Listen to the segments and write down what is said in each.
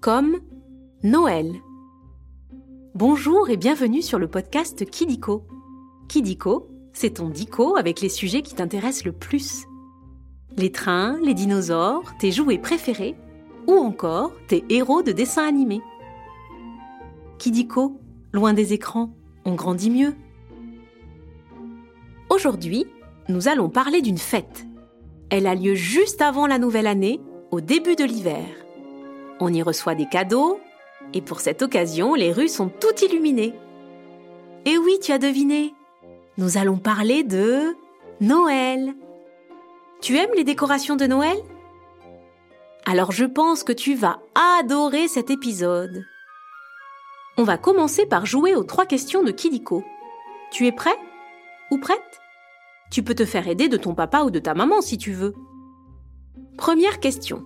Comme Noël. Bonjour et bienvenue sur le podcast Kidiko. Kidiko, c'est ton dico avec les sujets qui t'intéressent le plus. Les trains, les dinosaures, tes jouets préférés ou encore tes héros de dessins animés. Kidiko, loin des écrans, on grandit mieux. Aujourd'hui, nous allons parler d'une fête. Elle a lieu juste avant la nouvelle année, au début de l'hiver. On y reçoit des cadeaux, et pour cette occasion, les rues sont toutes illuminées. Et oui, tu as deviné, nous allons parler de Noël. Tu aimes les décorations de Noël? Alors je pense que tu vas adorer cet épisode. On va commencer par jouer aux trois questions de Kidiko. Tu es prêt? Ou prête? Tu peux te faire aider de ton papa ou de ta maman si tu veux. Première question.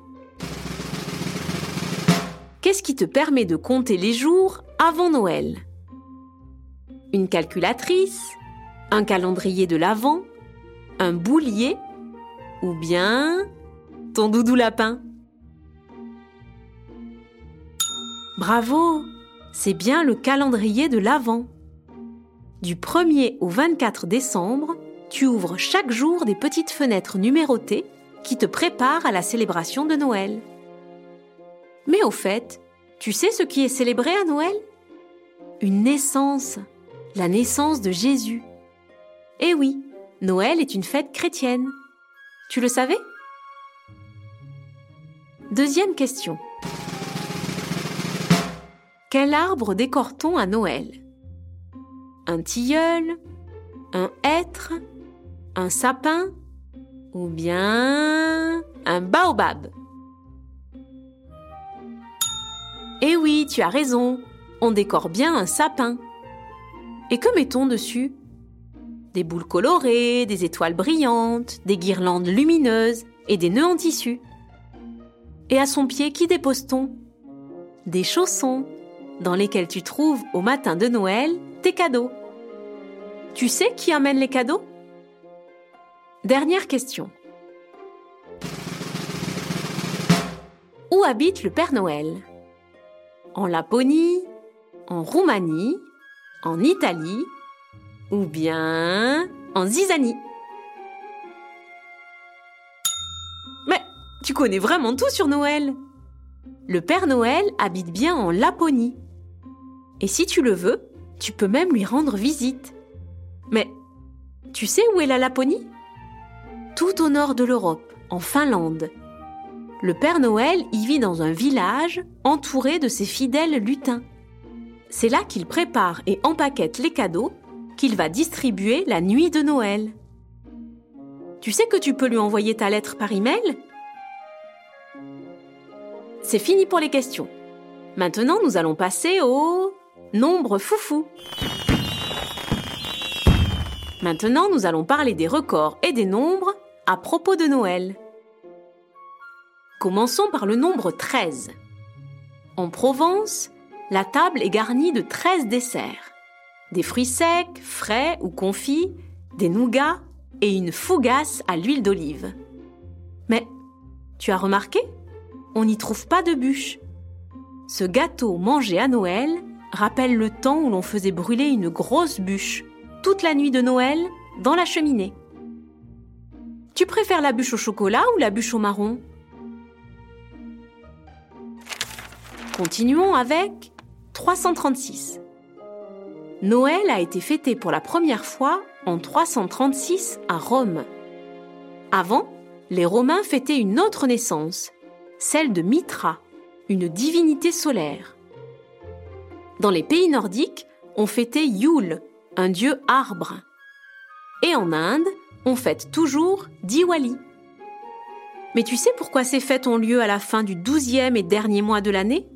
Qu'est-ce qui te permet de compter les jours avant Noël? Une calculatrice Un calendrier de l'Avent Un boulier Ou bien ton doudou lapin? Bravo C'est bien le calendrier de l'Avent. Du 1er au 24 décembre, tu ouvres chaque jour des petites fenêtres numérotées qui te préparent à la célébration de Noël. Mais au fait, tu sais ce qui est célébré à Noël? Une naissance, la naissance de Jésus. Eh oui, Noël est une fête chrétienne. Tu le savais? Deuxième question. Quel arbre décore-t-on à Noël? Un tilleul Un hêtre un sapin ou bien un baobab? Eh oui, tu as raison, on décore bien un sapin. Et que mettons dessus? Des boules colorées, des étoiles brillantes, des guirlandes lumineuses et des nœuds en tissu. Et à son pied, qui dépose-t-on? Des chaussons, dans lesquels tu trouves au matin de Noël tes cadeaux. Tu sais qui amène les cadeaux? Dernière question. Où habite le Père Noël? En Laponie En Roumanie En Italie Ou bien en Zizanie Mais tu connais vraiment tout sur Noël Le Père Noël habite bien en Laponie. Et si tu le veux, tu peux même lui rendre visite. Mais tu sais où est la Laponie? Tout au nord de l'Europe, en Finlande. Le Père Noël y vit dans un village entouré de ses fidèles lutins. C'est là qu'il prépare et empaquette les cadeaux qu'il va distribuer la nuit de Noël. Tu sais que tu peux lui envoyer ta lettre par email? C'est fini pour les questions. Maintenant, nous allons passer au nombre foufou. Maintenant, nous allons parler des records et des nombres à propos de Noël. Commençons par le nombre 13. En Provence, la table est garnie de 13 desserts. Des fruits secs, frais ou confits, des nougats et une fougasse à l'huile d'olive. Mais, tu as remarqué? On n'y trouve pas de bûche. Ce gâteau mangé à Noël rappelle le temps où l'on faisait brûler une grosse bûche toute la nuit de Noël dans la cheminée. Tu préfères la bûche au chocolat ou la bûche au marron? Continuons avec 336. Noël a été fêté pour la première fois en 336 à Rome. Avant, les Romains fêtaient une autre naissance, celle de Mitra, une divinité solaire. Dans les pays nordiques, on fêtait Yule, un dieu arbre. Et en Inde, on fête toujours Diwali. Mais tu sais pourquoi ces fêtes ont lieu à la fin du douzième et dernier mois de l'année?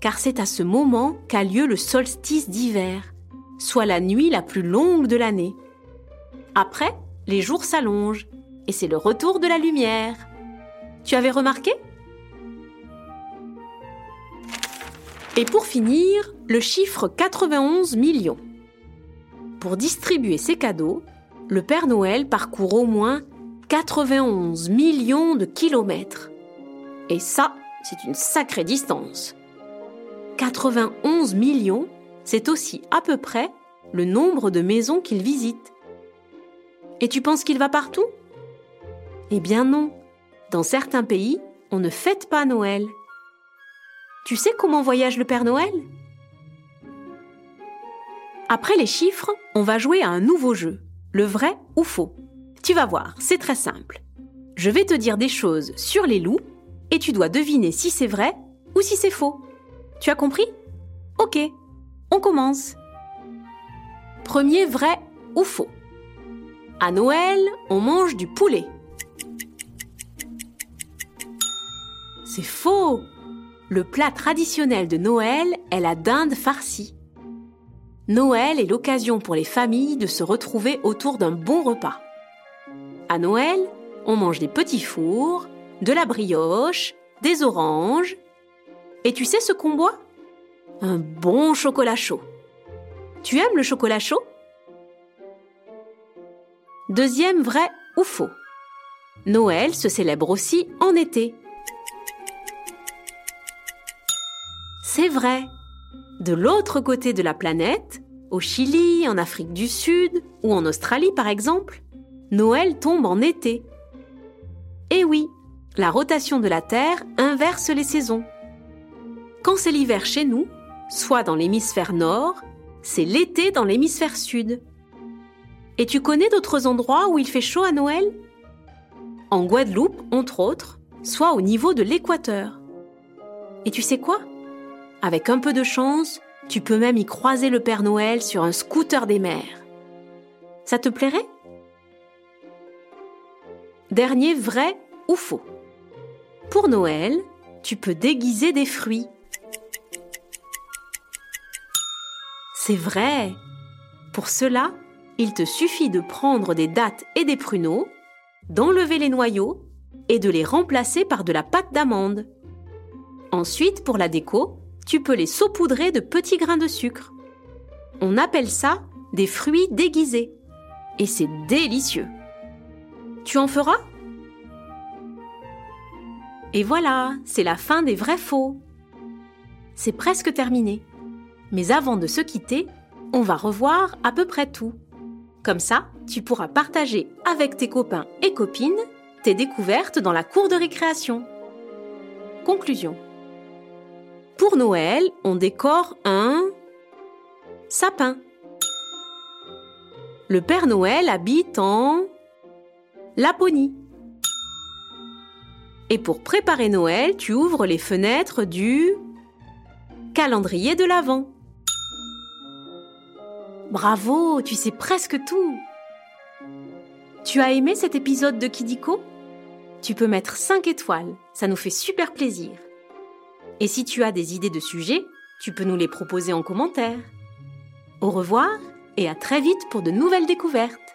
Car c'est à ce moment qu'a lieu le solstice d'hiver, soit la nuit la plus longue de l'année. Après, les jours s'allongent et c'est le retour de la lumière. Tu avais remarqué? Et pour finir, le chiffre 91 millions. Pour distribuer ces cadeaux, le Père Noël parcourt au moins 91 millions de kilomètres. Et ça, c'est une sacrée distance. 91 millions, c'est aussi à peu près le nombre de maisons qu'il visite. Et tu penses qu'il va partout? Eh bien non. Dans certains pays, on ne fête pas Noël. Tu sais comment voyage le Père Noël? Après les chiffres, on va jouer à un nouveau jeu, le vrai ou faux. Tu vas voir, c'est très simple. Je vais te dire des choses sur les loups et tu dois deviner si c'est vrai ou si c'est faux. Tu as compris? Ok, on commence. Premier vrai ou faux? À Noël, on mange du poulet. C'est faux Le plat traditionnel de Noël est la dinde farcie. Noël est l'occasion pour les familles de se retrouver autour d'un bon repas. À Noël, on mange des petits fours, de la brioche, des oranges. Et tu sais ce qu'on boit? Un bon chocolat chaud. Tu aimes le chocolat chaud? Deuxième vrai ou faux Noël se célèbre aussi en été. C'est vrai. De l'autre côté de la planète, au Chili, en Afrique du Sud ou en Australie par exemple, Noël tombe en été. Et oui, la rotation de la Terre inverse les saisons. Quand c'est l'hiver chez nous, soit dans l'hémisphère nord, c'est l'été dans l'hémisphère sud. Et tu connais d'autres endroits où il fait chaud à Noël? En Guadeloupe, entre autres, soit au niveau de l'équateur. Et tu sais quoi? Avec un peu de chance, tu peux même y croiser le Père Noël sur un scooter des mers. Ça te plairait? Dernier vrai ou faux. Pour Noël, tu peux déguiser des fruits. C'est vrai. Pour cela, il te suffit de prendre des dattes et des pruneaux, d'enlever les noyaux et de les remplacer par de la pâte d'amande. Ensuite, pour la déco, tu peux les saupoudrer de petits grains de sucre. On appelle ça des fruits déguisés. Et c'est délicieux. Tu en feras? Et voilà, c'est la fin des vrais faux. C'est presque terminé. Mais avant de se quitter, on va revoir à peu près tout. Comme ça, tu pourras partager avec tes copains et copines tes découvertes dans la cour de récréation. Conclusion. Pour Noël, on décore un sapin. Le Père Noël habite en Laponie. Et pour préparer Noël, tu ouvres les fenêtres du calendrier de l'Avent. Bravo, tu sais presque tout. Tu as aimé cet épisode de Kidiko? Tu peux mettre 5 étoiles, ça nous fait super plaisir. Et si tu as des idées de sujets, tu peux nous les proposer en commentaire. Au revoir et à très vite pour de nouvelles découvertes.